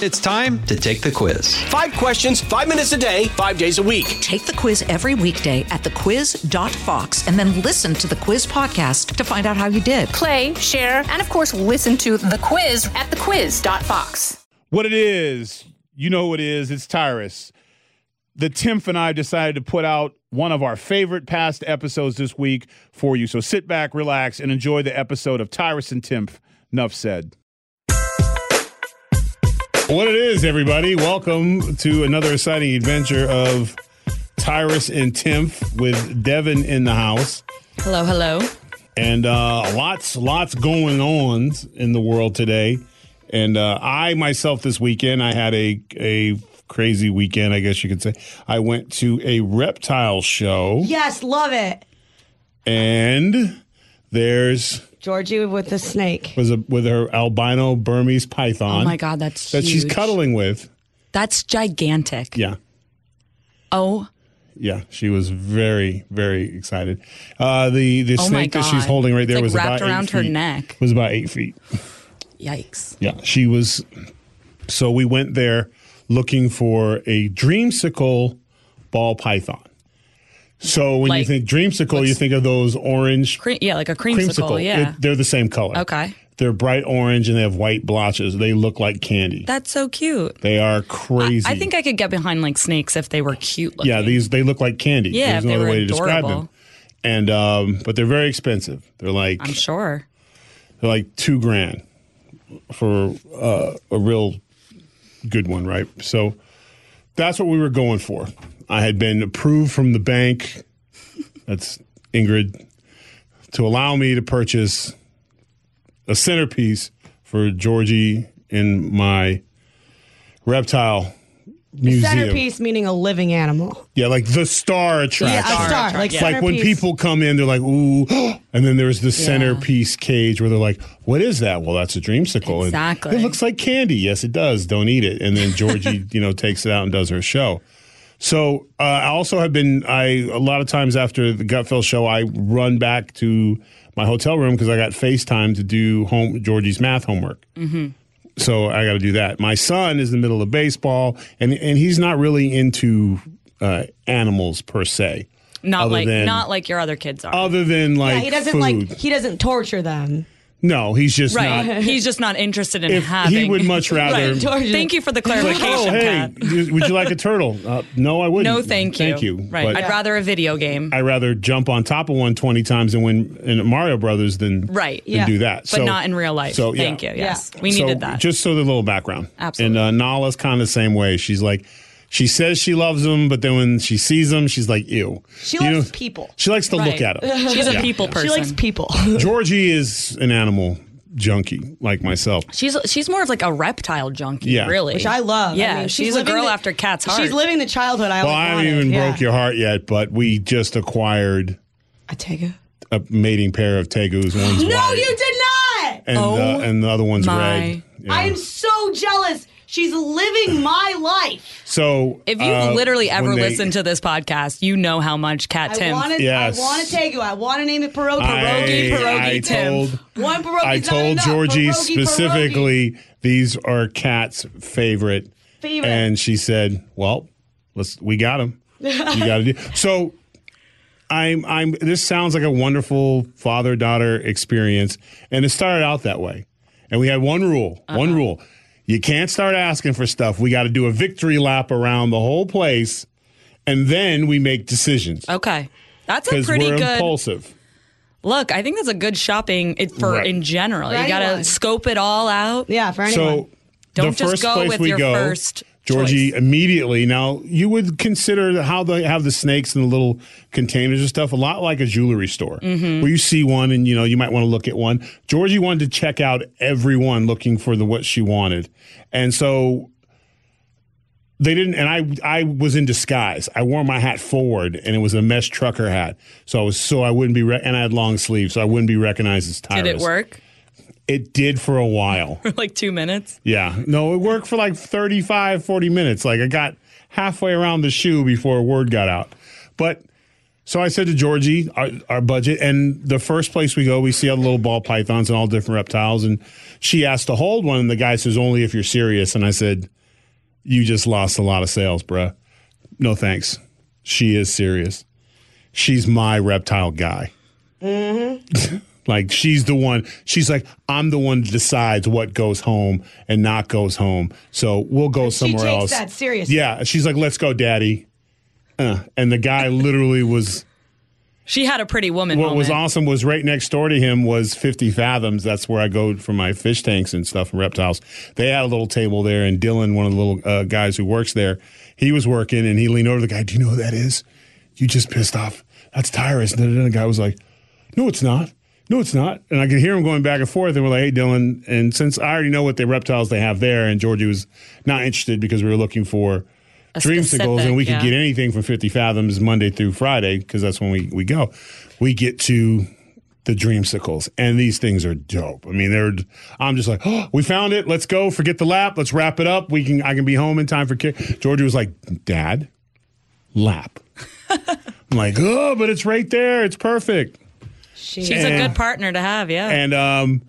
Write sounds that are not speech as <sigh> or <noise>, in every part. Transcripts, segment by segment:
It's time to take the quiz. Five questions, five minutes a day, five days a week. Take the quiz every weekday at thequiz.fox and then listen to the quiz podcast to find out how you did. Play, share, and of course, listen to the quiz at thequiz.fox. What it is, you know what it is. It's Tyrus. The Timpf and I decided to put out one of our favorite past episodes this week for you. So sit back, relax, and enjoy the episode of Tyrus and Timpf. Nuff said. What it is, everybody. Welcome to another exciting adventure of Tyrus and Timpf with Devin in the house. Hello, hello. And uh, lots, lots going on in the world today. And uh, I myself this weekend, I had a a crazy weekend, I guess you could say. I went to a reptile show, Yes, love it. and there's Georgie with the snake. was a with her albino Burmese python. Oh my God, that's that she's cuddling with. That's gigantic. Yeah, Oh, yeah, she was very, very excited. Uh, the the Oh snake that she's holding right there like, was wrapped about eight around her feet- neck. Was about eight feet. yikes. Yeah, she was. So we went there looking for a dreamsicle ball python. So when you think dreamsicle, you think of those orange Cre- yeah, like a creamsicle. Yeah. It- they're the same color. Okay. They're bright orange and they have white blotches. They look like candy. that's so cute. they are crazy. I think I could get behind like snakes if they were cute looking. yeah, these they look like candy. Yeah, There's no other way to describe them. And um, but they're very expensive. They're like I'm sure. they're like two grand for uh, a real good one, right? So that's what we were going for. I had been approved from the bank. That's Ingrid to allow me to purchase a centerpiece for Georgie in my reptile museum. Centerpiece meaning a living animal. Yeah, like the star attraction. Yeah, attraction. a star. Like It's like when people come in, they're like, ooh, <gasps> and then there's the centerpiece cage where they're like, what is that? Well, that's a dreamsicle. And Exactly. it looks like candy. Yes, it does. Don't eat it. And then Georgie, <laughs> you know, takes it out and does her show. So uh, I also have been, I a lot of times after the Gutfeld show, I run back to my hotel room because I got FaceTime to do home Georgie's math homework. So I got to do that. My son is in the middle of baseball, and and he's not really into uh, animals per se. Not like than- not like your other kids are. Other than like Yeah, he doesn't food. like he doesn't torture them. No, he's just right. not. <laughs> He's just not interested in If having. he would much <laughs> rather. Right. Thank you for the He's like, clarification, oh, hey, Pat. would you like a turtle? Uh, no, I wouldn't. No, thank you. Thank you. Right. But I'd rather a video game. I'd rather jump on top of one 20 times and win in Mario Brothers than, Right. than Yeah. do that. but not in real life. So, yeah. Thank you. Yes. We So, needed that. Just so the little background. Absolutely. And uh, Nala's kind of the same way. She's like, she says she loves them, but then when she sees them, she's like, ew. She You likes know, people. She likes to look at them. <laughs> She's a Yeah. people person. She likes people. <laughs> Georgie is an animal junkie like myself. She's she's more of like a reptile junkie, Yeah. really. Which I love. Yeah, I mean, she's, a girl the- after cat's heart. She's living the childhood I Well, always I haven't even yeah. broke your heart yet, but we just acquired a take it. a mating pair of tegus. One's <gasps> No, white you did not. and, Oh uh, and the other one's my. red. Yeah. I am so jealous. She's living my life. so if you uh, literally ever when they- listen to this podcast, you know how much Kat Tim. want to. Yes. I want to take you. I want to name it pierogi. I, Pierogi. Pierogi. I Tim. told One pierogi. I told Georgie specifically these are Kat's favorite, Favorite. and she said, "Well, let's we got him. You got to do." <laughs> So I'm I'm. This sounds like a wonderful father daughter experience, and it started out that way. And we had one rule. Uh-huh. One rule: you can't start asking for stuff. We got to do a victory lap around the whole place, and then we make decisions Okay, that's a because pretty we're good impulsive. look. I think that's a good shopping it, for Right. in general. For you got to scope it all out. Yeah, for anyone. So Don't the just first go place with we your go, first Georgie choice. immediately. Now you would consider how they have the snakes in the little containers and stuff a lot like a jewelry store, Mm-hmm. where you see one and you know you might want to look at one. Georgie wanted to check out everyone looking for the what she wanted, and so they didn't. And I I was in disguise. I wore my hat forward, and it was a mesh trucker hat, so I was so I wouldn't be re- and I had long sleeves, so I wouldn't be recognized as Tyrus. Did it work? It did for a while. For <laughs> like two minutes. Yeah. No, it worked for like 35, 40 minutes. Like I got halfway around the shoe before a word got out. But So I said to Georgie, our, our budget, and the first place we go, we see all the little ball pythons and all different reptiles. And she asked to hold one, and the guy says, only if you're serious. And I said, you just lost a lot of sales, bruh. No thanks. She is serious. She's my reptile guy. Mm-hmm. <laughs> like she's the one. She's like, I'm the one that decides what goes home and not goes home. So we'll go somewhere she takes else. that seriously. Yeah. She's like, let's go, daddy. Uh, and the guy literally was. She had a pretty woman. What moment. was awesome was right next door to him was 50 Fathoms. That's where I go for my fish tanks and stuff and reptiles. They had a little table there, and Dylan, one of the little uh, guys who works there, he was working, and he leaned over to the guy. Do you know who that is? You just pissed off. That's Tyrus. And the guy was like, No, it's not. No, it's not. And I could hear him going back and forth. And we're like, Hey, Dylan. And since I already know what the reptiles they have there, and Georgie was not interested because we were looking for A dreamsicles, and we could yeah. get anything from 50 Fathoms Monday through Friday because that's when we, we go. We get to the dreamsicles, and these things are dope. I mean, they're. I'm just like, oh, we found it. Let's go. Forget the lap. Let's wrap it up. We can. I can be home in time for kick. Georgia was like, Dad, lap. <laughs> I'm like, oh, but it's right there. It's perfect. She's a good partner to have. Yeah. And um,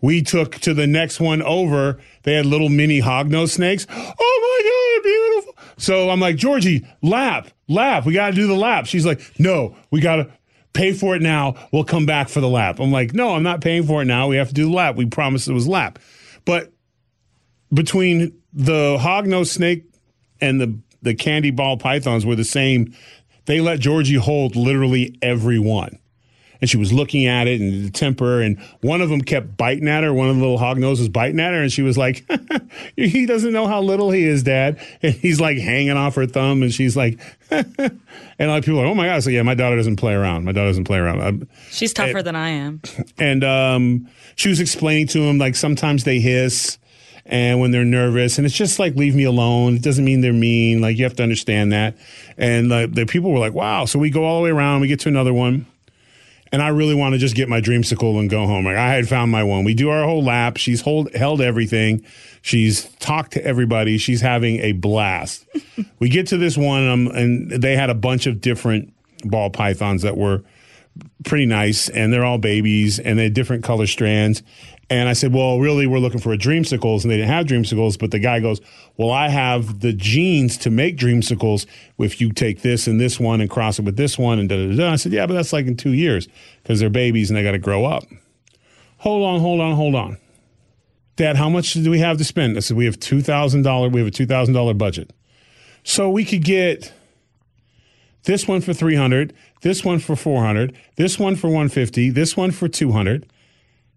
we took to the next one over. They had little mini hognose snakes. Oh my god, beautiful! So I'm like, Georgie, lap, lap. We got to do the lap. She's like, No, we got to pay for it now. We'll come back for the lap. I'm like, No, I'm not paying for it now. We have to do the lap. We promised it was lap. But between the hognose snake and the the candy ball pythons were the same. They let Georgie hold literally every one. And she was looking at it and the temper, and one of them kept biting at her. One of the little hog noses biting at her, and she was like, <laughs> "He doesn't know how little he is, Dad." <laughs> And he's like hanging off her thumb, and she's like, <laughs> and a lot of people are, like, "Oh my god!" So yeah, my daughter doesn't play around. My daughter doesn't play around. Um, She's tougher than I am. and um, she was explaining to him like sometimes they hiss and when they're nervous and it's just like leave me alone it doesn't mean they're mean like you have to understand that and uh, the people were like wow so we go all the way around we get to another one and I really want to just get my dreamsicle and go home. Like I had found my one. We do our whole lap. She's hold, held everything. She's talked to everybody. She's having a blast. <laughs> we get to this one, um, and they had a bunch of different ball pythons that were pretty nice, and they're all babies, and they had different color strands. And I said, "Well, really, we're looking for a dreamsicles, and they didn't have dreamsicles." But the guy goes, "Well, I have the genes to make dreamsicles. If you take this and this one and cross it with this one, and da da da." I said, "Yeah, but that's like in two years because they're babies and they got to grow up." Hold on, hold on, hold on, Dad. How much do we have to spend? I said, "We have two thousand dollar. We have a two thousand dollar budget, so we could get." This one for 300, this one for 400, this one for 150, this one for 200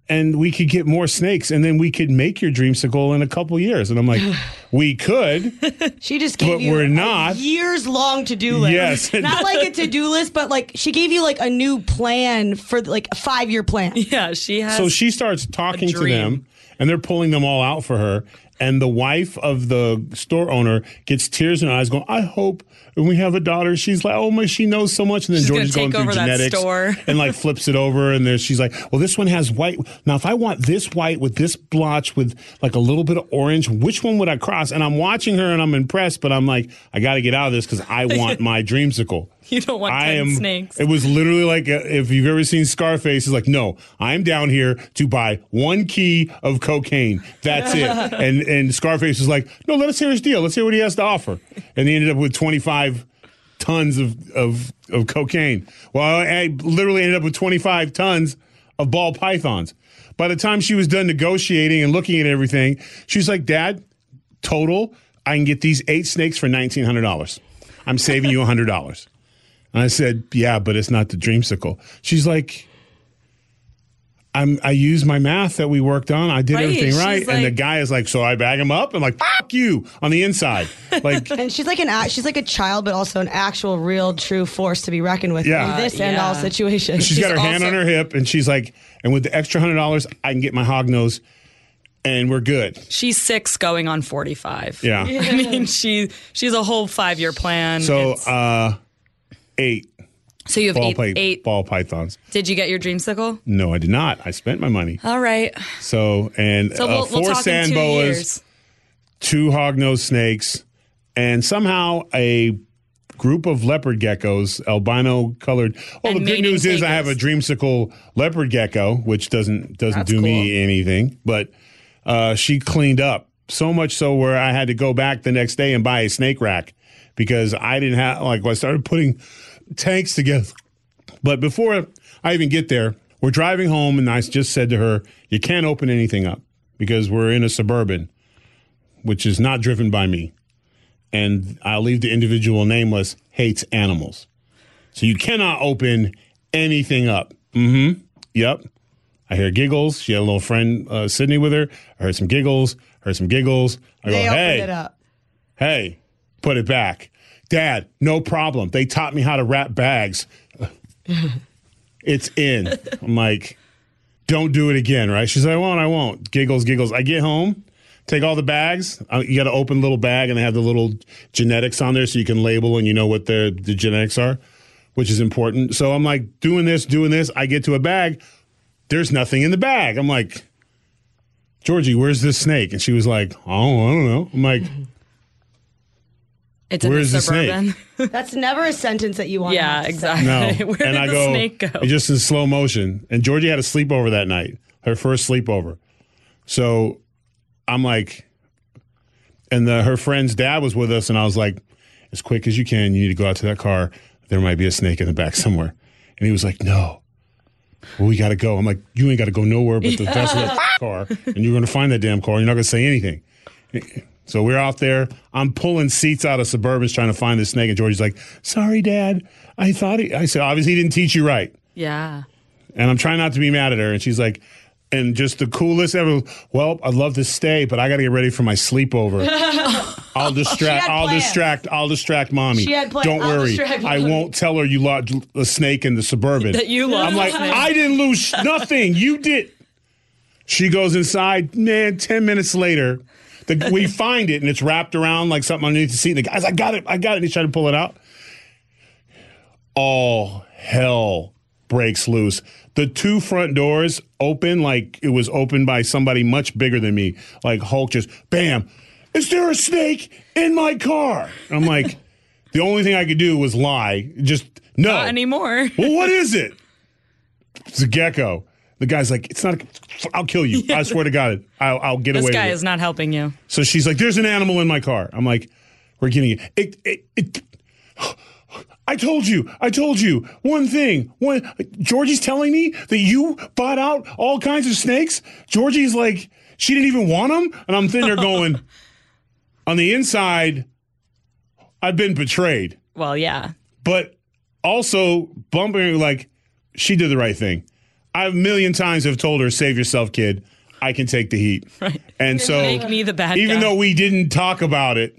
and we could get more snakes and then we could make your dreamsicle in a couple years and i'm like <sighs> we could <laughs> She just gave But you we're a not. years long to do list. Yes. <laughs> not like a to do list, but like she gave you like a new plan for like a five year plan. Yeah, she has. so she starts talking to them and they're pulling them all out for her and the wife of the store owner gets tears in her eyes going i hope when we have a daughter she's like oh my she knows so much. And then She's gonna george's going through genetics store. and like <laughs> flips it over and then she's like well this one has white. Now if i want this white with this blotch with like a little bit of orange which one would i cross? And i'm watching her and i'm impressed but i'm like i gotta get out of this because i <laughs> want my dreamsicle <laughs> You don't want I 10 am, snakes. It was literally like uh, if you've ever seen Scarface, it's like, no, I'm down here to buy one key of cocaine. That's it. <laughs> and and Scarface was like, no, let us hear his deal. Let's hear what he has to offer. And he ended up with 25 tons of of, of cocaine. Well, I literally ended up with 25 tons of ball pythons. By the time she was done negotiating and looking at everything, she's like, Dad, total, I can get these eight snakes for $1,900. I'm saving you $100. And I said, "Yeah, but it's not the dreamsicle." She's like, "I'm. I used my math that we worked on. I did Right. everything She's right." and the guy is like, "So I bag him up?" I'm like, "Fuck you!" On the inside, like, <laughs> And she's like an a- she's like a child, but also an actual, real, true force to be reckoned with Yeah. in this and Yeah. all situations. she's got her She's hand on her hip, and she's like, "And with the extra hundred dollars, I can get my hog nose, and we're good." She's six going on 45. Yeah. <laughs> I mean, she she's a whole five year plan. So It's- uh, eight so you have ball, eight, py- eight. ball pythons. Did you get your dreamsicle? No, I did not. I spent my money. All right. So and So uh, we'll, four we'll talk in sand two boas. two hognose snakes, and somehow a group of leopard geckos, albino colored. Well, And the good news is I have a dreamsicle leopard gecko, which doesn't doesn't That's do cool. me anything, but uh, she cleaned up so much so where I had to go back the next day and buy a snake rack because I didn't have like I started putting tanks together. But before I even get there, we're driving home, and I just said to her, "You can't open anything up because we're in a suburban, which is not driven by me." And I'll leave the individual nameless. Hates animals, so you cannot open anything up. Mm-hmm. Yep. I hear giggles. She had a little friend, uh, Sydney, with her. I heard some giggles. Heard some giggles. I They go, hey, it up. hey, put it back. Dad, no problem. They taught me how to wrap bags. <laughs> it's in. I'm like, don't do it again, right? She's like, I won't, I won't. Giggles, giggles. I get home, take all the bags. You got to open a little bag, and they have the little genetics on there so you can label and you know what the, the genetics are, which is important. So I'm like, doing this, doing this. I get to a bag. There's nothing in the bag. I'm like, Georgie, where's this snake? And she was like, oh, I don't know. I'm like, It's in Where's the the snake? <laughs> That's never a sentence that you want. yeah, to exactly. No. <laughs> Where and did I the go, snake go? just in slow motion. And Georgie had a sleepover that night, her first sleepover. So I'm like, and the, her friend's dad was with us, and I was like, as quick as you can, you need to go out to that car. There might be a snake in the back somewhere. And he was like, no. Well, we got to go. I'm like, you ain't got to go nowhere but the that's that <laughs> car, and you're going to find that damn car. And you're not going to say anything. So we're out there. I'm pulling seats out of Suburbans trying to find the snake, and Georgie's like, "Sorry, Dad. I thought he." I said, "Obviously, he didn't teach you right." yeah. And I'm trying not to be mad at her, and she's like, "And just the coolest ever." Well, I'd love to stay, but I got to get ready for my sleepover. <laughs> I'll distract. I'll plans. distract. I'll distract mommy. She had plans. Don't I'll worry. I won't tell her you lost a snake in the suburban. That you lost I'm like, snake. I didn't lose nothing. You did. She goes inside. Man, ten minutes later, the, we <laughs> find it and it's wrapped around like something underneath the seat. And the guy's, I got it, I got it. And he's trying to pull it out. All hell breaks loose. The two front doors open like it was opened by somebody much bigger than me. Like Hulk just, bam. Is there a snake in my car? I'm like, <laughs> the only thing I could do was lie. Just no. Not anymore. Well, what is it? It's a gecko. The guy's like, it's not. I'll kill you. I swear to God, I'll, I'll get This away This guy is not helping you. So she's like, "There's an animal in my car." I'm like, "We're getting it." It, it, it I told you. I told you one thing. One. Georgie's telling me that you bought out all kinds of snakes. Georgie's like, she didn't even want them, and I'm sitting there going, <laughs> on the inside, I've been betrayed Well, yeah. but also bumping like she did the right thing. I a million times have told her, "Save yourself, kid. I can take the heat." <laughs> Right. And so, Make me the bad even guy. though we didn't talk about it,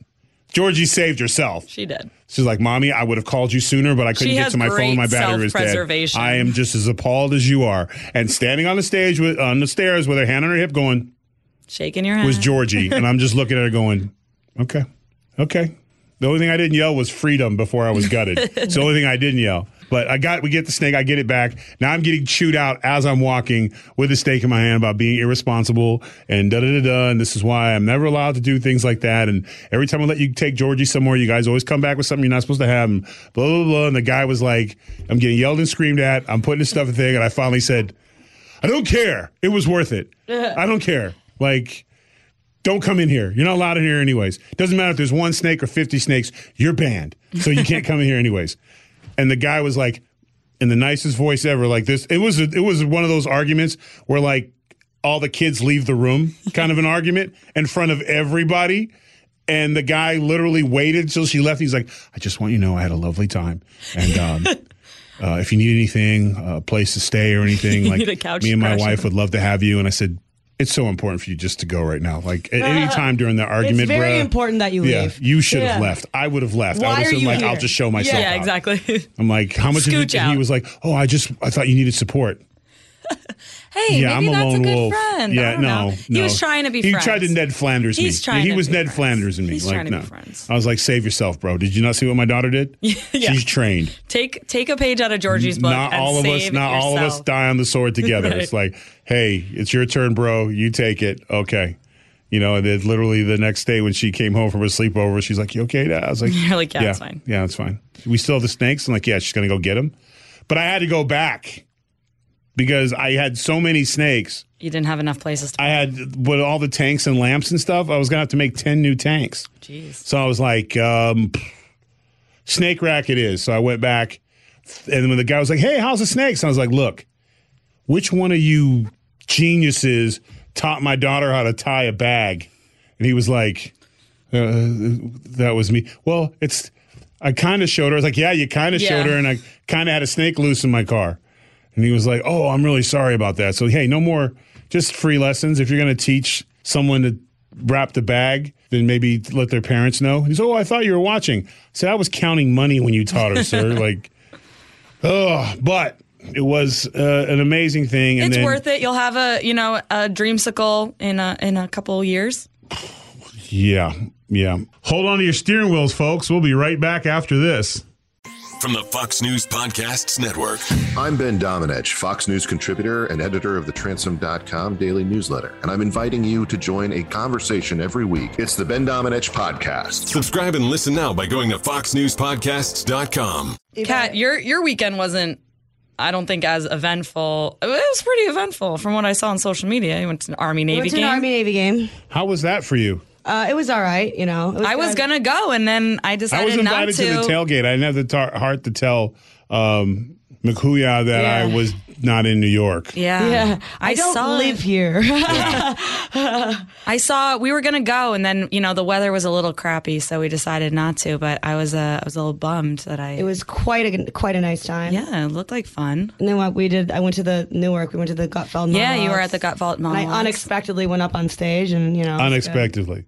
Georgie saved herself. She did. She's like, "Mommy, I would have called you sooner, but I couldn't She get to my phone. My battery was dead. I am just as appalled as you are." And standing on the stage with on the stairs with her hand on her hip, going, Shaking your hand. was Georgie, and I'm just looking at her going, "Okay, okay." The only thing I didn't yell was freedom before I was gutted. <laughs> it's the only thing I didn't yell. But I got we get the snake, I get it back. Now I'm getting chewed out as I'm walking with a snake in my hand about being irresponsible and da da da da. And this is why I'm never allowed to do things like that. And every time I let you take Georgie somewhere, you guys always come back with something you're not supposed to have. And blah blah blah. And the guy was like, I'm getting yelled and screamed at. I'm putting this stuff in thing, and I finally said, I don't care. It was worth it. <laughs> I don't care. Like don't come in here. You're not allowed in here anyways. Doesn't matter if there's one snake or 50 snakes, you're banned. So you can't come in here anyways. And the guy was like, in the nicest voice ever, like this. It was, a, it was one of those arguments where like all the kids leave the room, kind of an argument in front of everybody. And the guy literally waited until she left. He's like, I just want you to know I had a lovely time. And, um, <laughs> Uh, if you need anything, a place to stay or anything, <laughs> like me and my wife would love to have you. And I said, it's so important for you just to go right now. Like at any <laughs> time during the argument, It's very bruh, important that you yeah, leave. you should have Yeah. left. I would have left. I Why would have like, here? I'll just show myself. yeah, exactly. I'm like, how much? Scooch And he out. was like, oh, I just, I thought you needed support. <laughs> hey, yeah, maybe I'm a that's lone a good wolf. friend. Yeah, no, no. He was trying to be He friends. tried to Ned Flanders me. He's trying he to was Ned friends. Flanders in me. He's like, trying to no. be friends. I was like, save yourself, bro. Did you not see what my daughter did? <laughs> Yeah. She's trained. Take take a page out of Georgie's book. not all of us not all of us die on the sword <laughs> together Right. it's like hey it's your turn bro you take it okay You know, and then literally the next day when she came home from her sleepover, she's like, "You okay, Dad?" I was like, You're like, "Yeah, yeah, it's fine." Yeah, it's fine. We still have the snakes." I'm like, "Yeah, she's gonna go get them," but I had to go back because I had so many snakes. You didn't have enough places to. I had with all the tanks and lamps and stuff. I was gonna have to make ten new tanks. Jeez. So I was like, um, snake rack it is. So I went back, and when the guy was like, "Hey, how's the snakes?" I was like, "Look, which one of you geniuses taught my daughter how to tie a bag?" And he was like, uh, "That was me." Well, it's. I kind of showed her. I was like, "Yeah, you kind of Yeah. showed her," and I kind of had a snake loose in my car. And he was like, "Oh, I'm really sorry about that." So hey, no more just free lessons. If you're going to teach someone to wrap the bag, then maybe let their parents know. He's, "Oh, I thought you were watching." I said, "I was counting money when you taught her, sir." <laughs> Like, oh, but it was uh, an amazing thing. And It's then, worth it. You'll have a you know a dreamsicle in a in a couple years. <sighs> Yeah, yeah. Hold on to your steering wheels, folks. We'll be right back after this. From the Fox News Podcasts Network. I'm Ben Domenech, Fox News contributor and editor of the Transom.com daily newsletter, and I'm inviting you to join a conversation every week. It's the Ben Domenech Podcast. Subscribe and listen now by going to foxnewspodcasts.com. Kat, your your weekend wasn't. I don't think as eventful. It was pretty eventful from what I saw on social media. You went to an Army Navy Went to an game. Army Navy game. How was that for you? Uh, it was all right, you know. It I was good. gonna go, and then I decided I decided was not invited to. to. the tailgate. I didn't have the tar- heart to tell um, McHuya that Yeah. I was not in New York. yeah, Yeah, I, don't saw live it. here. <laughs> I saw we were gonna go, and then you know the weather was a little crappy, so we decided not to. But I was uh, I was a little bummed that I. it was quite a quite a nice time. yeah, it looked like fun. And then what we did, I went to the Newark. We went to the Gutfeld. Yeah, you were at the Gutfeld And I unexpectedly went up on stage, and you know, it good. Unexpectedly.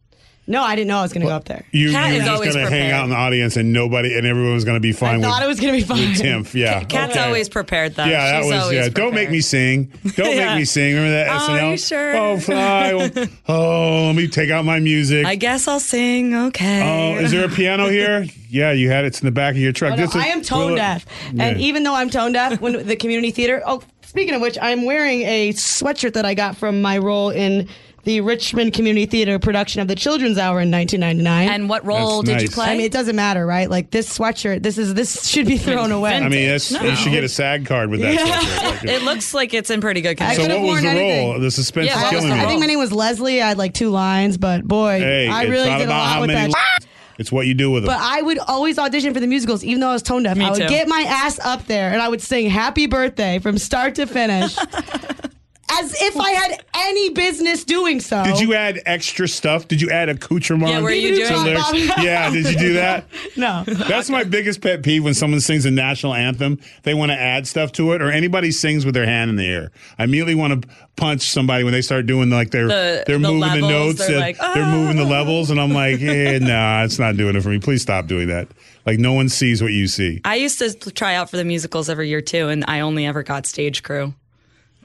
No, I didn't know I was going to go up there. You, Kat you were is just always going to hang prepared. out in the audience and nobody and everyone was going to be fine. I fine thought it was going to be fun. with Timpf. Yeah. Kat's Okay. always prepared though. Yeah, that She's was always yeah. Don't make prepared. me sing. Don't Yeah. make me <laughs> sing. Remember that Oh, SNL? you sure? Oh, fly. <laughs> oh, let me take out my music. I guess I'll sing. Okay. oh, is there a piano here? <laughs> Yeah, you had it. It's in the back of your truck. Oh, no, This is- I am tone well, deaf, yeah. and even though I'm tone deaf, when the community theater. Oh, speaking of which, I'm wearing a sweatshirt that I got from my role in the Richmond Community Theater production of the Children's Hour in 1999. and what role That's did you play? I mean, it doesn't matter, right? Like this sweatshirt, this is this should be thrown away. I mean, that's, No. you should get a SAG card with that. Yeah. sweatshirt. Like, <laughs> it looks like it's in pretty good I so condition. could've what was the anything. role? The suspense Yeah, is killing me. I think my name was Leslie. I had like two lines, but boy, hey, I really did a lot with many. that. It's what you do with them. But I would always audition for the musicals, even though I was tone deaf. Me I would too. get my ass up there and I would sing "Happy Birthday" from start to finish, <laughs> as if I had any business doing so. Did you add extra stuff? Did you add accoutrement? Yeah, were you to doing- lyrics? yeah, did you do <laughs> that? No. That's my biggest pet peeve when someone sings a national anthem. They want to add stuff to it, or anybody sings with their hand in the air. I immediately want to punch somebody when they start doing like their The- they're the moving the notes, they're and like, they're moving the "Ah." levels, and I'm like, eh, <laughs> nah, it's not doing it for me. Please stop doing that. Like no one sees what you see. I used to try out for the musicals every year too, and I only ever got stage crew.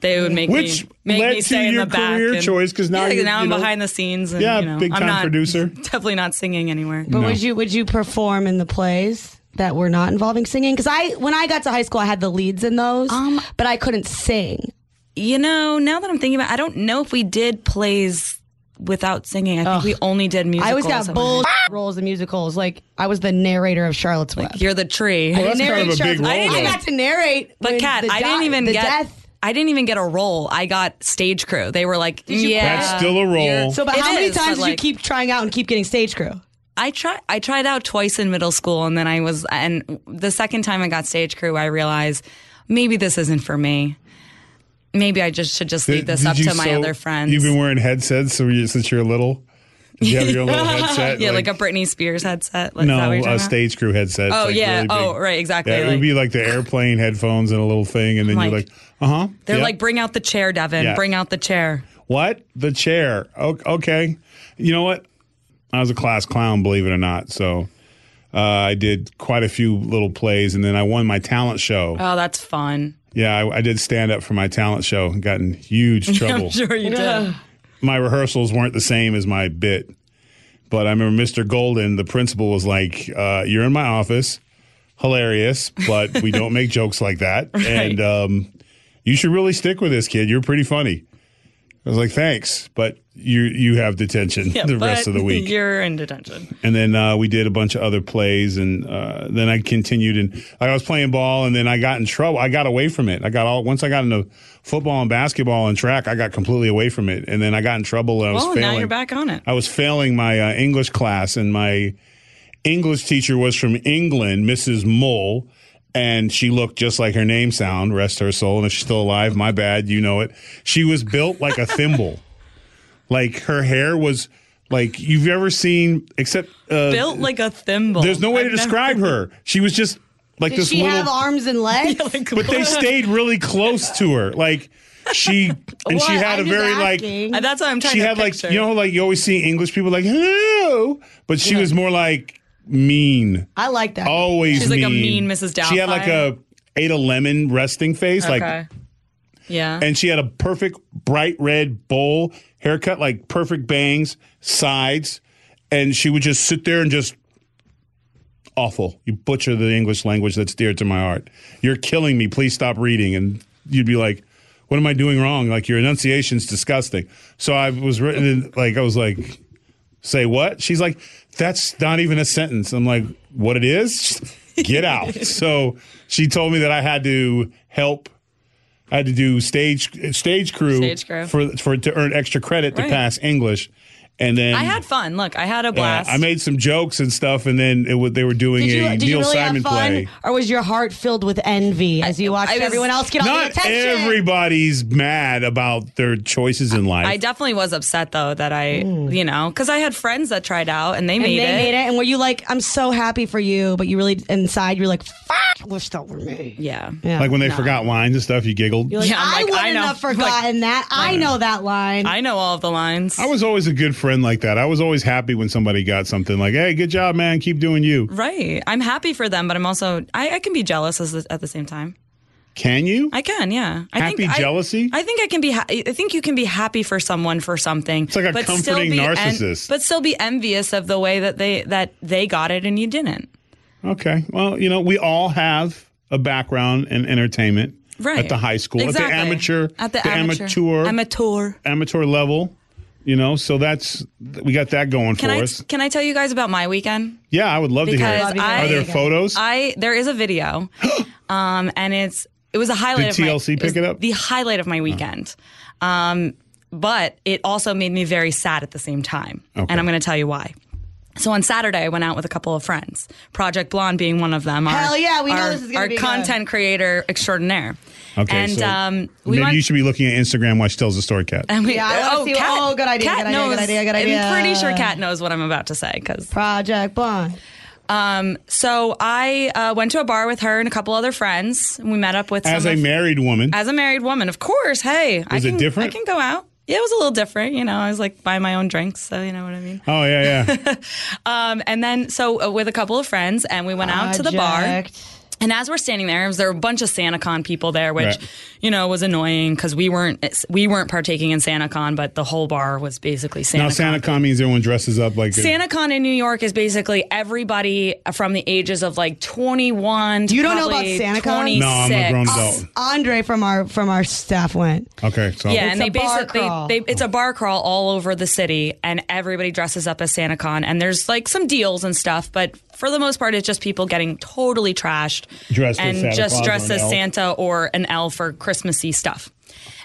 They would make Which me make led me to stay in your the back. career and- choice, 'cause now yeah, you're- now you I'm know- behind the scenes. And, Yeah, you know, big I'm time not, producer. <laughs> Definitely not singing anywhere. But would you would you perform in the plays that were not involving singing? Because I when I got to high school, I had the leads in those, Um, but I couldn't sing. You know, now that I'm thinking about, it, I don't know if we did plays without singing. I think we only did musicals. I always got at my- bull <laughs> roles in musicals. Like I was the narrator of Charlotte's Web. You're the tree. Well, that's kind narrate of a big Charlotte's role. Web. I though. got to narrate, But Kat, the I di- didn't even the get. death. I didn't even get a role. I got stage crew. They were like, you- "Yeah, That's still a role. you're- So, but It how many is, times but, did you like, keep trying out and keep getting stage crew? I tried. I tried out twice in middle school, and then I was. And the second time I got stage crew, I realized maybe this isn't for me. Maybe I just should just leave this Did up you to my sew- other friends. You've been wearing headsets so you, since you're little. Did you have your little <laughs> headset? yeah, like, a Britney Spears headset. Like, is that what no, you're a talking about? stage crew headset. Oh, like yeah. really Oh, right, exactly, Yeah, it like- would be like the airplane headphones and a little thing, and then you're Like- like, uh huh. They're like, bring out the chair, Devin. Yeah. Bring out the chair. what? The chair? Okay. You know what? I was a class clown, believe it or not. So uh, I did quite a few little plays, and then I won my talent show. Oh, that's fun. Yeah, I, I did stand up for my talent show and got in huge <laughs> trouble. I'm sure you did. my rehearsals weren't the same as my bit. But I remember Mr. Golden, the principal, was like, uh, "You're in my office, hilarious, but we don't make jokes like that, <laughs> and um, you should really stick with this kid. You're pretty funny." I was like, thanks, but you you have detention Yeah, <laughs> the rest of the week. You're in detention. And then uh, we did a bunch of other plays, and uh, then I continued. And I was playing ball, and then I got in trouble. I got away from it. I got all once I got into football and basketball and track. I got completely away from it, and then I got in trouble. And I was Well, failing. now you're back on it. I was failing my uh, English class, and my English teacher was from England, Mrs. Mull, and she looked just like her name sound. Rest her soul, and if she's still alive, my bad, you know it. She was built like a thimble. <laughs> like her hair was like you've ever seen, except uh, Built like a thimble. There's no way to I've never- describe her. She was just like Did this she little. have arms and <laughs> legs? but they stayed really close to her, like. She <laughs> and she had I'm a just very asking. like Uh, That's what I'm trying she to had like you know like you always see English people like hello, but she was more like mean, I like that. always. She's like a mean. mean Mrs. She had like a ate a lemon resting face, like, okay. Yeah. and she had a perfect bright red bowl haircut, like perfect bangs, sides, and she would just sit there and just awful. You butcher the English language that's dear to my heart. You're killing me. Please stop reading. And you'd be like, what am I doing wrong? Like your enunciation's disgusting. So I was written in, like, I was like, say what? She's like, that's not even a sentence. I'm like, what it is? <laughs> Get out. so she told me that I had to help. I had to do stage stage crew, Stage crew. for for to earn extra credit to pass English, and then I had fun. Look, I had a yeah, blast. I made some jokes and stuff, and then it was, they were doing Did you, a did Neil you really Simon have fun, play. or was your heart filled with envy as you watched I was- everyone else get all the Not attention? everybody's mad about their choices in life. I definitely was upset though that I, you know, because I had friends that tried out and they and made they it. made it, and were you like, "I'm so happy for you," but you really inside you're like, "Fuck, wish that were me." Yeah. Yeah. like when they forgot lines and stuff, you giggled. You're like, Yeah, I'm I like, I wouldn't know. have <laughs> forgotten that. I know that line. I know all of the lines. I was always a good friend like that. I was always happy when somebody got something like, "Hey, good job, man. Keep doing you." right. I'm happy for them, but I'm also I, I can be jealous as the, at the same time. Can you? I can, yeah. I Happy think I- jealousy? I, think I can be. Ha- I think you can be happy for someone for something. It's like a but still comforting be en- narcissist. but still be envious of the way that they that they got it and you didn't. Okay. Well, you know, we all have a background in entertainment Right. at the high school, Exactly. at the amateur, at the, amateur amateur, amateur. amateur level. You know, so that's we got that going Can for I us. can I tell you guys about my weekend? Yeah, I would love to hear. Because it. I- Are there photos? I there is a video, <gasps> um, and it's it was a highlight. Did of my, TLC pick was it up? The highlight of my weekend, um, but it also made me very sad at the same time, Okay. and I'm going to tell you why. So on Saturday, I went out with a couple of friends, Project Blonde being one of them. Hell our, yeah, we know this is gonna our be good. content creator extraordinaire. Okay, and so um, we maybe went. you should be looking at Instagram while she tells the story, Kat. and we, Yeah, I wanna see- Kat- oh, good idea, Kat good idea, knows, good idea, good idea. I'm pretty sure Kat knows what I'm about to say because Project Blonde. Um, so I uh, went to a bar with her and a couple other friends. And we met up with As some a of- married woman, as a married woman, of course. Hey, I Was it can, different? I can go out. Yeah, it was a little different. You know, I was like buy my own drinks, so you know what I mean. oh yeah, yeah. <laughs> Um, and then so uh, with a couple of friends, and we went out to the bar. And as we're standing there, there were a bunch of SantaCon people there, which Right. You know was annoying because we weren't we weren't partaking in SantaCon, but the whole bar was basically SantaCon. now Santa Con means everyone dresses up like. a- SantaCon in New York is basically everybody from the ages of like 21 You don't know about probably SantaCon? No, I'm a grown adult. Uh, Andre from our from our staff went. Okay, so Yeah, It's and they a bar basically crawl. they, it's a bar crawl all over the city, and everybody dresses up as SantaCon, and there's like some deals and stuff, but for the most part, it's just people getting totally trashed Dressed as and Santa just Claus dressed an as elf. Santa or an elf for Christmassy stuff.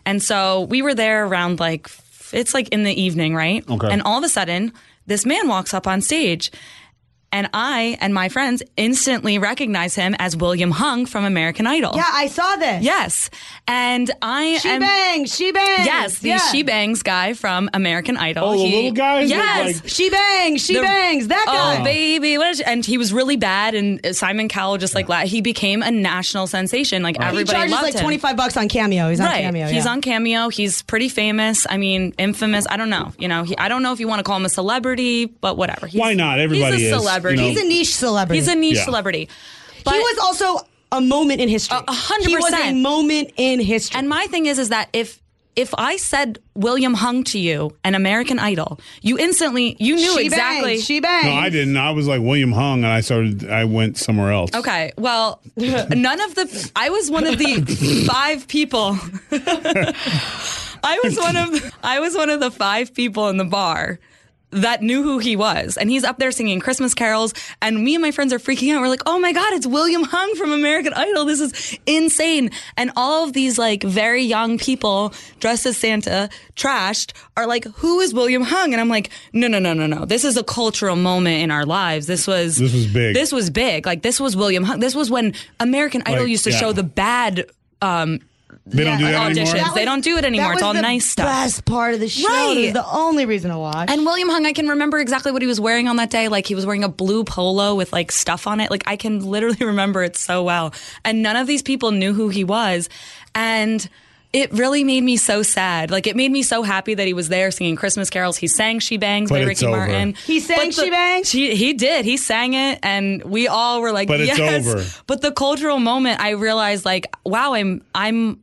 And so we were there around like it's like in the evening, right? Okay. And all of a sudden, this man walks up on stage. And I and my friends instantly recognize him as William Hung from American Idol. Yeah, I saw this. Yes. And I She am bangs. She bangs. Yes, the yeah. She Bangs guy from American Idol. Oh, he, the little guy? Yes. Like- She bangs. She The- bangs. That oh, guy. Oh baby, what is, and he was really bad, and Simon Cowell just like la- he became a national sensation. Like he everybody charges loved like him. twenty five bucks on Cameo. He's on right, Cameo. he's yeah. on Cameo. He's pretty famous. I mean, infamous. I don't know. You know, he, I don't know if you want to call him a celebrity, but whatever. He's, Why not? Everybody he's a is, you know. He's a niche celebrity. He's a niche Yeah. celebrity. But he was also a moment in history. A- a hundred He was a moment in history. And my thing is, is that if if I said William Hung to you, an American Idol, you instantly you knew she exactly. Bangs. She bangs. no, I didn't. I was like William Hung, and I started. I went somewhere else. Okay, well, <laughs> none of the. I was one of the <laughs> five people. <laughs> I was one of I was one of the five people in the bar that knew who he was. And he's up there singing Christmas carols. And me and my friends are freaking out. We're like, oh my God, it's William Hung from American Idol. This is insane. And all of these like very young people dressed as Santa, trashed, are like, who is William Hung? And I'm like, no, no, no, no, no. This is a cultural moment in our lives. This was This was big. This was big. Like this was William Hung. This was when American Idol Like, used to yeah. show the bad um They don't do that auditions. anymore. That they don't do it anymore. It's all the nice stuff. Best part of the show. Right. It was the only reason to watch. And William Hung, I can remember exactly what he was wearing on that day. Like he was wearing a blue polo with like stuff on it. Like I can literally <laughs> remember it so well. And none of these people knew who he was. And it really made me so sad. Like it made me so happy that he was there singing Christmas carols. He sang "She Bangs" But by it's Ricky over. Martin. He sang But the- She Bangs? He, he did. He sang it, and we all were like, But it's "Yes." over. But the cultural moment, I realized, like, wow, I'm I'm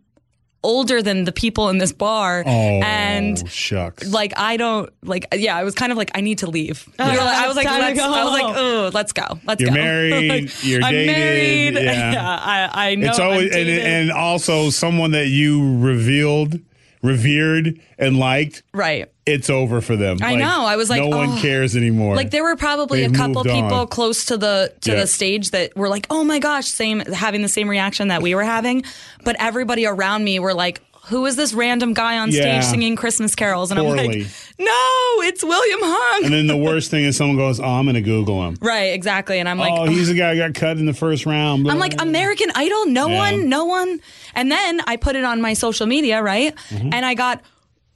older than the people in this bar, Oh, and shucks. like I don't like yeah, I was kind of like I need to leave. We were Yeah. like- I was like let's go I was like oh let's go let's You're go. married, Like, <laughs> you're I'm dated, married. <laughs> yeah. I I know it's always and, and also someone that you revealed, revered, and liked. right. It's over for them. I know. I was like, no one oh. cares anymore. Like there were probably They've a couple people on. close to the to Yeah. the stage that were like, "Oh my gosh," same having the same reaction that we were having, but everybody around me were like, "Who is this random guy on Yeah. stage singing Christmas carols?" And I'm like, "No, it's William Hung." and then the <laughs> worst thing is someone goes, "Oh, I'm going to Google him." right, exactly. And I'm like, oh, he's the guy who got cut in the first round. I'm like American Idol, no Yeah. one, no one. And then I put it on my social media, right? Mm-hmm. And I got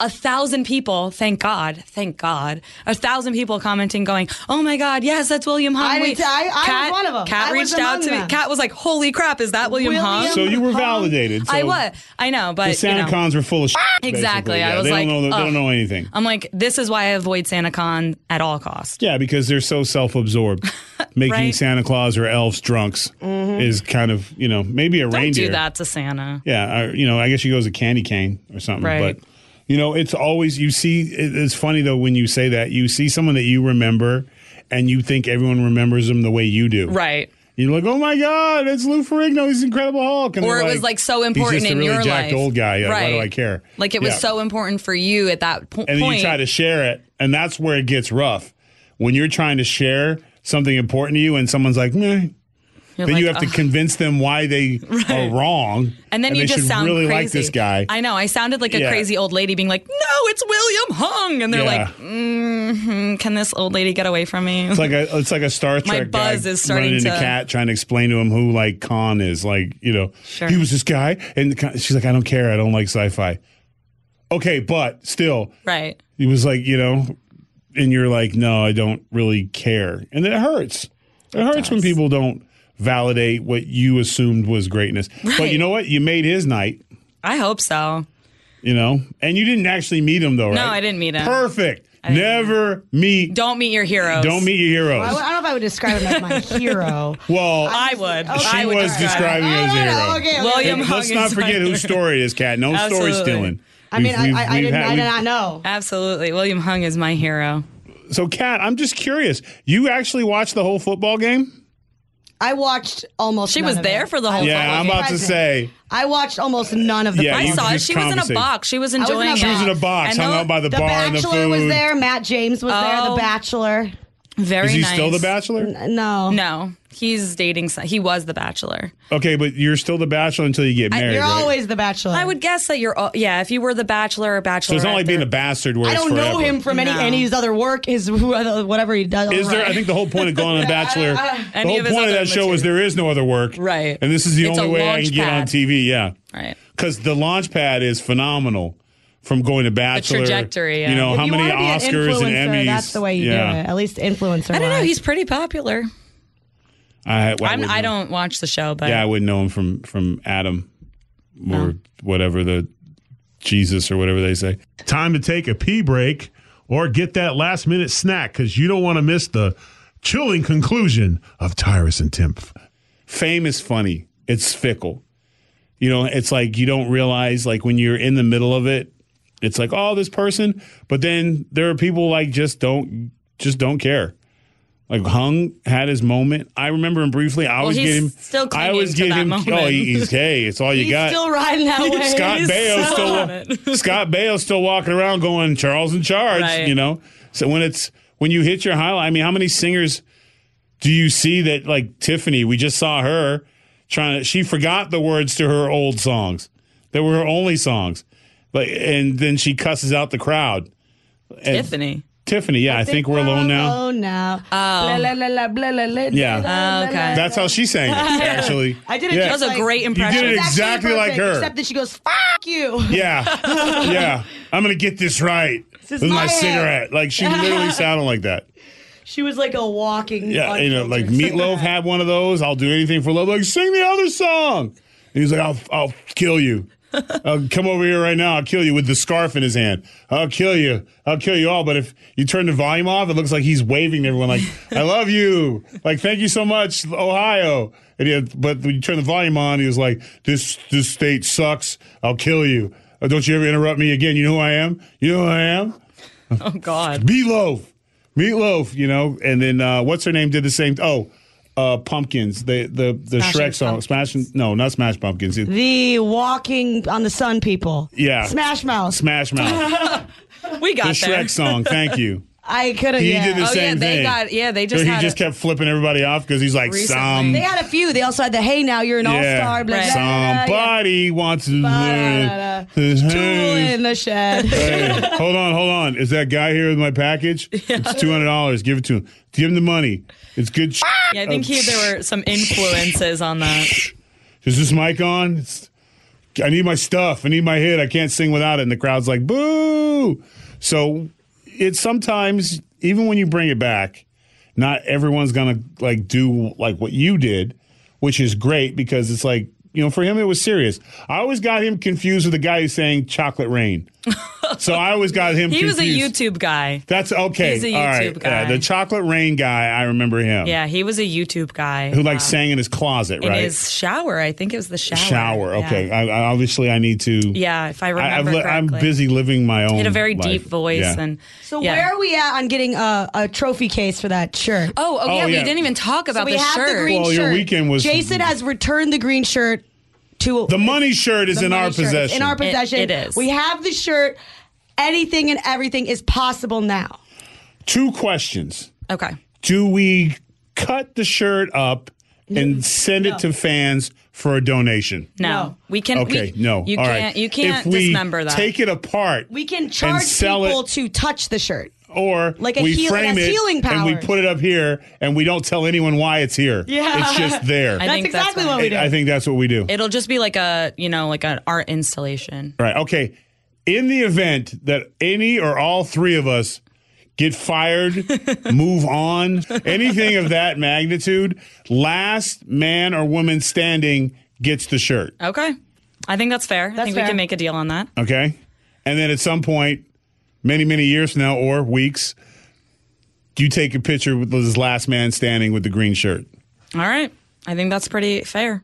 a thousand people, thank God, thank God, a thousand people commenting, going, "Oh my God, yes, that's William Hung." I did Wait, too. I- I was Kat, one of 'em. Kat I reached out among to me. them. Kat was like, "Holy crap, is that William, William Hung?" so you were validated. So I was, I know, but The you Santa know. cons were full of shit, <laughs> Exactly. basically. I was they like, don't know, they ugh. don't know anything. I'm like, this is why I avoid Santa Con at all costs. Yeah, because they're so self-absorbed. <laughs> Making Right. Mm-hmm. Santa Claus or elves drunks is kind of you know maybe a Don't reindeer. do that to Santa. Yeah, or, you know, I guess she goes a candy cane or something. Right. But you know, it's always you see. It's funny though when you say that you see someone that you remember, and you think everyone remembers them the way you do. Right. You're like, oh my god, it's Lou Ferrigno. He's Incredible Hulk. And Or it was like so important he's just in a really your jacked life. old guy. Yeah, Why do I care? Like it was Yeah. so important for you at that po- And then point. you try to share it, and that's where it gets rough. When you're trying to share something important to you, and someone's like, meh. You're then like, you have to convince them why they <laughs> are wrong, And then you they just sound really crazy. like this guy. I know. I sounded like a Yeah. crazy old lady being like, "No, it's William Hung," and they're Yeah. like, mm "Can this old lady get away from me?" It's like a <laughs> it's like a Star Trek My buzz guy is starting running into to- cat trying to explain to him who like Khan is. Like you know, Sure. he was this guy, and she's like, I don't care, I don't like sci-fi. Okay, but still, right. he was like, you know, and you're like, no, I don't really care, and it hurts. It, hurts when people don't validate what you assumed was greatness. But you know what? You made his night. I hope so. You know, and you didn't actually meet him though, right? No, I didn't meet him. Perfect. didn't Never meet. Don't meet your heroes. Don't meet your heroes. I, I don't know if I would describe him as my <laughs> hero. well, I would. She I would was describing oh, you as a hero. Oh, okay, okay. William And Let's not forget whose story it is, Kat. No <laughs> story Absolutely. stealing. I mean, We've- I, I, I, we've didn't, had- I did not know. Absolutely. William Hung is my hero. So, Kat, I'm just curious. You actually watched the whole football game? I watched almost. She none was of there it. for the whole I- Yeah, football I'm about to say. I watched almost none of the. Yeah, I saw it. She was in a box. She was was in a enjoying box. it. She was in a box, And hung out by the, The bar and the Bachelor food. was there. Matt James was there. The Oh. Bachelor. Very Is he nice. still the bachelor? No. No, he's dating. some- He was the bachelor. Okay, but you're still the bachelor until you get married. You're right? always the Bachelor. I would guess that you're. al- Yeah, if you were the bachelor or bachelor. So it's not like being a bastard where I it's don't know forever. him from any No. any of his other work. His who other- whatever he does. Is there? Right. I think the whole point of going on <laughs> The Bachelor, the Any whole of his point of other that show is material. there is no other work, Right. And this is the It's only a way I launch can get on pad. TV. Yeah, Right. because the launch pad is phenomenal. From going to Bachelor, trajectory, yeah. You know If how you many wanna an Oscars and Emmys? That's the way you yeah. do it. At least influencer. I don't know. He's pretty popular. I, I, I'm, wouldn't- I don't watch the show, but Yeah, I wouldn't know him from from Adam or oh. whatever the Jesus or whatever they say. Time to take a pee break or get that last minute snack because you don't want to miss the chilling conclusion of Tyrus and Timpf. Fame is funny. It's fickle. You know, it's like you don't realize like when you're in the middle of it, it's like, oh, this person, but then there are people like just don't just don't care. Like Hung had his moment. I remember him briefly. I always he's get him. still I always get to him. that Oh, he- he's gay. It's all you He's got. still riding that <laughs> way. <laughs> Scott He's Baio's still. Scott Baio's still walking around going Charles in charge. Right. You know. So when it's when you hit your highlight, I mean, how many singers do you see that like Tiffany? We just saw her trying to. She forgot the words to her old songs. They were her only songs, like, and then she cusses out the crowd. And Tiffany. Tiffany, yeah, I, think, we're alone now. Oh, now. Oh. Yeah. blah, oh, blah, okay. That's how she sang it. <laughs> Actually, I did it Yeah. That was a like- great You impression. did it It's actually exactly like perfect, her. Except that she goes, fuck you. Yeah, <laughs> yeah. I'm gonna get this right This is with my, my hair. cigarette. Like she literally <laughs> sounded like that. She was like a walking. Yeah, you know, like unfiltered Meatloaf cigarette. had one of those. I'll do anything for love. Like sing the other song. And he's like, I'll, I'll kill you. <laughs> I'll come over here right now. I'll kill you with the scarf in his hand. I'll kill you. I'll kill you all. But if you turn the volume off, it looks like he's waving to everyone like, <laughs> I love you. Like, thank you so much, Ohio. And he had, but when you turn the volume on, he was like, this, this state sucks. I'll kill you. Uh, Don't you ever interrupt me again. You know who I am? You know who I am? Oh God. <laughs> Meat Loaf. Meatloaf, you know, and then uh, what's her name did the same. Oh, uh, Pumpkins, the the the Smashing Shrek song, Pumpkins. Smashing. No, not Smash Pumpkins. It- The walking on the sun people. Yeah. Smash Mouth. Smash Mouth, <laughs> We the got there. Shrek song. Thank you. <laughs> I could have. He yeah. did the Oh, yeah, same they thing. got- yeah, they just So he just a- kept flipping everybody off because he's like Recently. some They had a few. They also had the Hey Now You're an All Star. Blah, Right. blah, blah, blah, somebody wants to. yeah. Tool in the shed. Hey, hold on, hold on. Is that guy here with my package? <laughs> It's two hundred dollars. Give it to him. Give him the money. It's good. sh- Yeah, I think he, there were some influences on that. Is this mic on? It's, I need my stuff. I need my hit. I can't sing without it. And the crowd's like, boo. So it's sometimes, even when you bring it back, not everyone's to like do like what you did, which is great because it's like, you know, for him, it was serious. I always got him confused with the guy who's saying chocolate rain. <laughs> so I always got him He was a. YouTube guy. That's okay. He's a All right. YouTube guy. Yeah, the chocolate rain guy, I remember him. Yeah, he was a YouTube guy. Who like um, sang in his closet, in right? his shower. I think it was the shower. shower. Yeah. Okay. I, I, obviously, I need to. Yeah, if I I, remember I've li- I'm busy living my own. He had a very life. deep voice, Yeah. and So yeah. where are we at on getting a, a trophy case for that shirt? Oh, oh, yeah, Oh, we didn't even talk about so we the have shirt. the green Well, your weekend was- Jason has returned the green shirt to the money shirt is in our shirt. It's possession. In our possession, it is. We have the shirt. Anything and everything is possible now. Two questions: okay. Do we cut the shirt up and send it to fans for a donation? No, No. we can. Okay, we, no. You All can't. right. You can't if we dismember that. Take it apart. We can charge sell people it- to touch the shirt. Or Like a we heal- frame has it healing and we put it up here and we don't tell anyone why it's here. Yeah. It's just there. <laughs> I That's think that's exactly fine. what we do. I think that's what we do. It'll just be like a, you know, like an art installation. Right. Okay. In the event that any or all three of us get fired, <laughs> move on, anything of that magnitude, last man or woman standing gets the shirt. Okay. I think that's fair. I think fair. we can make a deal on that. Okay. And then at some point, many, many years now or weeks, do you take a picture with this last man standing with the green shirt. All right. I think that's pretty fair.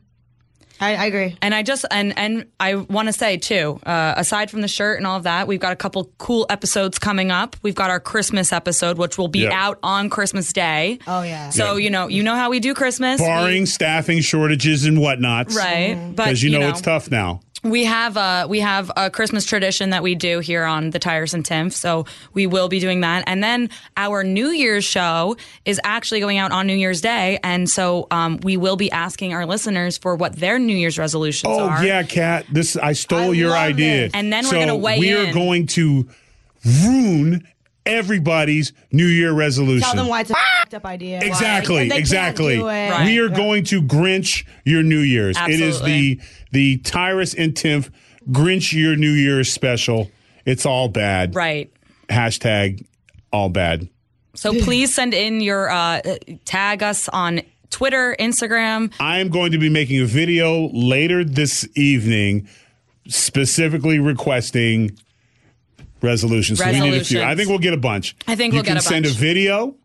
I, I agree. And I just and and I want to say too, uh, aside from the shirt and all of that, we've got a couple cool episodes coming up. We've got our Christmas episode, which will be Yep. out on Christmas Day. Oh, yeah. So Yeah. you know, you know how we do Christmas, We- Barring staffing shortages and whatnot, right? But Because you, know, it's tough now. we have a we have a Christmas tradition that we do here on the Tyrus and Timpf, so we will be doing that. And then our New Year's show is actually going out on New Year's Day, and so um, we will be asking our listeners for what their New Year's resolutions Oh are. yeah, Kat. This I stole I your idea. this. And then we're gonna weigh We are going to ruin everybody's New Year resolution. Tell them why it's a f***ed up idea. Exactly, Why exactly. Right. We are going to Grinch your New Year's. It is the the Tyrus and Timpf Grinch your New Year's special. It's all bad. Right. Hashtag all bad. So please send in your uh, tag us on Twitter, Instagram. I am going to be making a video later this evening, specifically requesting resolutions. So we need a few. I think we'll get a bunch. I think you we'll get can a send bunch. a video.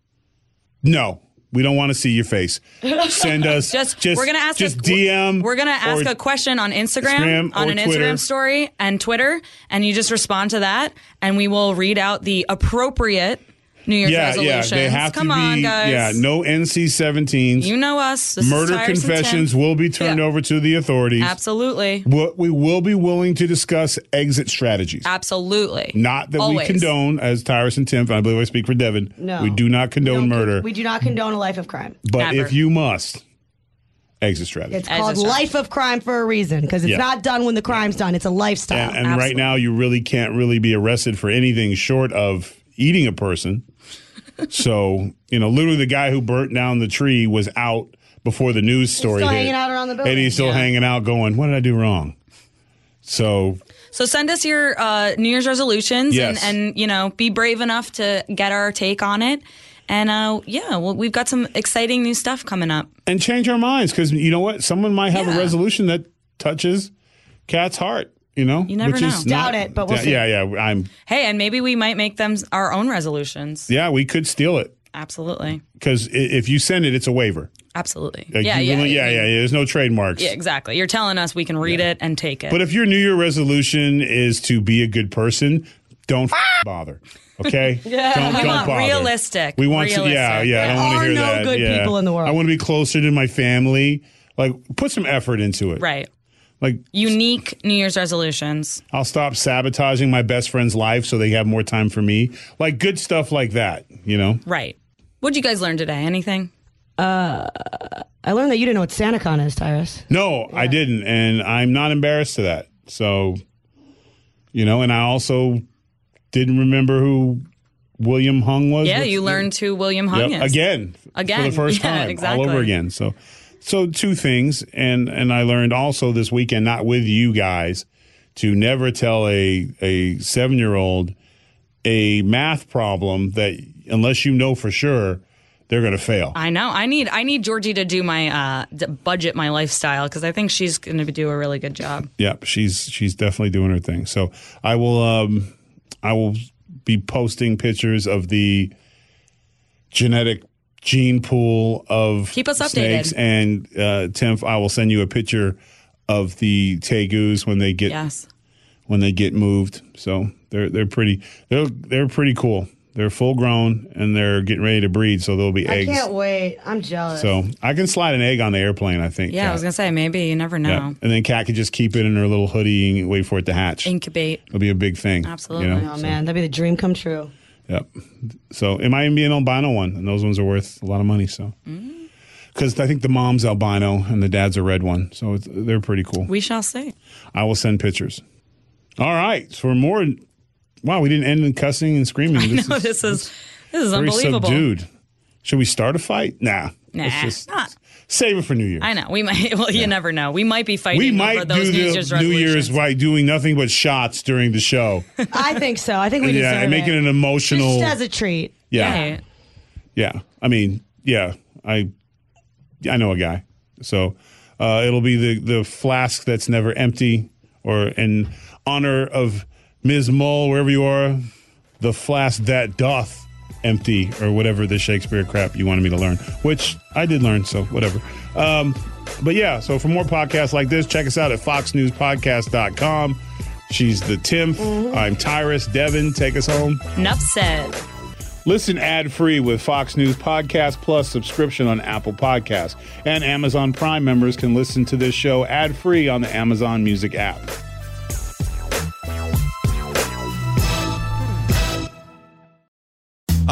No, we don't want to see your face. Send us <laughs> Just, we're gonna ask just a, DM. We're gonna ask a question on Instagram, Instagram on an Twitter. Instagram story and Twitter, and you just respond to that, and we will read out the appropriate New Year's yeah, resolutions. yeah, they have Come to be. on, guys. Yeah, no NC-17s. You know us. This Murder Tyrus confessions will be turned Yeah. over to the authorities. Absolutely. What we will be willing to discuss exit strategies. Absolutely. Not that Always. we condone, as Tyrus and Tim, I believe I speak for Devin. No. we do not condone Don't con- murder. We do not condone a life of crime. but Never. if you must, exit strategy. It's As called strategy. life of crime for a reason because it's Yeah. not done when the crime's done. It's a lifestyle. and and right now, you really can't really be arrested for anything short of eating a person. So you know, literally, the guy who burnt down the tree was out before the news story still hit, hanging out around the and he's still Yeah. hanging out, going, "What did I do wrong?" So So send us your uh, New Year's resolutions Yes. and, and you know be brave enough to get our take on it. And uh, yeah, well, we've got some exciting new stuff coming up. and change our minds because you know what? Someone might have a resolution that touches Kat's heart. You know, You never know. not- Doubt it, but we'll yeah, yeah, yeah. I'm Hey, and maybe we might make them our own resolutions. yeah. We could steal it Absolutely, because if you send it, it's a waiver. absolutely. Like, yeah, yeah, really- yeah, yeah, yeah. There's no trademarks. yeah, exactly. You're telling us we can read it and take it. But if your New Year resolution is to be a good person, don't f- ah! bother. Okay? <laughs> yeah. Don't, We don't want bother. realistic, We want to, yeah, realistic. yeah. I don't There want to are hear no that. good yeah. people in the world. I want to be closer to my family. Like, put some effort into it. right, Like, unique New Year's resolutions. I'll stop sabotaging my best friend's life so they have more time for me. Like, good stuff like that, you know? Right. What'd you guys learn today? Anything? Uh, I learned that you didn't know what SantaCon is, Tyrus. No, I didn't. And I'm not embarrassed to that. So, you know, and I also didn't remember who William Hung was. Yeah, you learned who William Hung Yep, is. again, Again, for the first <laughs> yeah, time, all over again. So, so two things, and and I learned also this weekend, not with you guys, to never tell a a seven year old a math problem that unless you know for sure they're going to fail. I know. I need I need Georgie to do my uh, budget my lifestyle because I think she's going to do a really good job. Yeah, she's she's definitely doing her thing. So I will um I will be posting pictures of the genetic gene pool of Keep us snakes updated. and uh Tim I will send you a picture of the tegus when they get Yes. when they get moved. So they're they're pretty they're they're pretty cool. They're full grown and they're getting ready to breed, so there'll be eggs. I eggs. can't wait. I'm jealous. So I can slide an egg on the airplane, I think. Yeah, I was gonna say maybe you never know. Yeah. And then Kat could just keep it in her little hoodie and wait for it to hatch. Incubate. It'll be a big thing. Absolutely. You know? oh man, that'd be the dream come true. Yep. So it might even be an albino one, and those ones are worth a lot of money. So, Mm. because I think the mom's albino and the dad's a red one, so it's, they're pretty cool. We shall see. I will send pictures. All right. So for more, wow, we didn't end in cussing and screaming. I This know is this is this is unbelievable. subdued. Should we start a fight? Nah. Nah, just not. Save it for New Year's. I know we might. <laughs> Well, you never know. We might be fighting we over might those do New the Year's New Year's by doing nothing but shots during the show. <laughs> I think so. I think we yeah, deserve and making it. an emotional. Just as a treat. yeah. Right. Yeah, I mean, yeah, I I know a guy, so uh, it'll be the the flask that's never empty, or in honor of Ms. Mull, wherever you are, the flask that doth empty, or whatever the Shakespeare crap you wanted me to learn, which I did learn, so whatever. Um, but yeah, so for more podcasts like this, check us out at foxnewspodcast.com. She's the Tim. I'm Tyrus. Devin, take us home. Enough said. Listen ad free with Fox News Podcast Plus subscription on Apple Podcasts. And Amazon Prime members can listen to this show ad free on the Amazon Music app.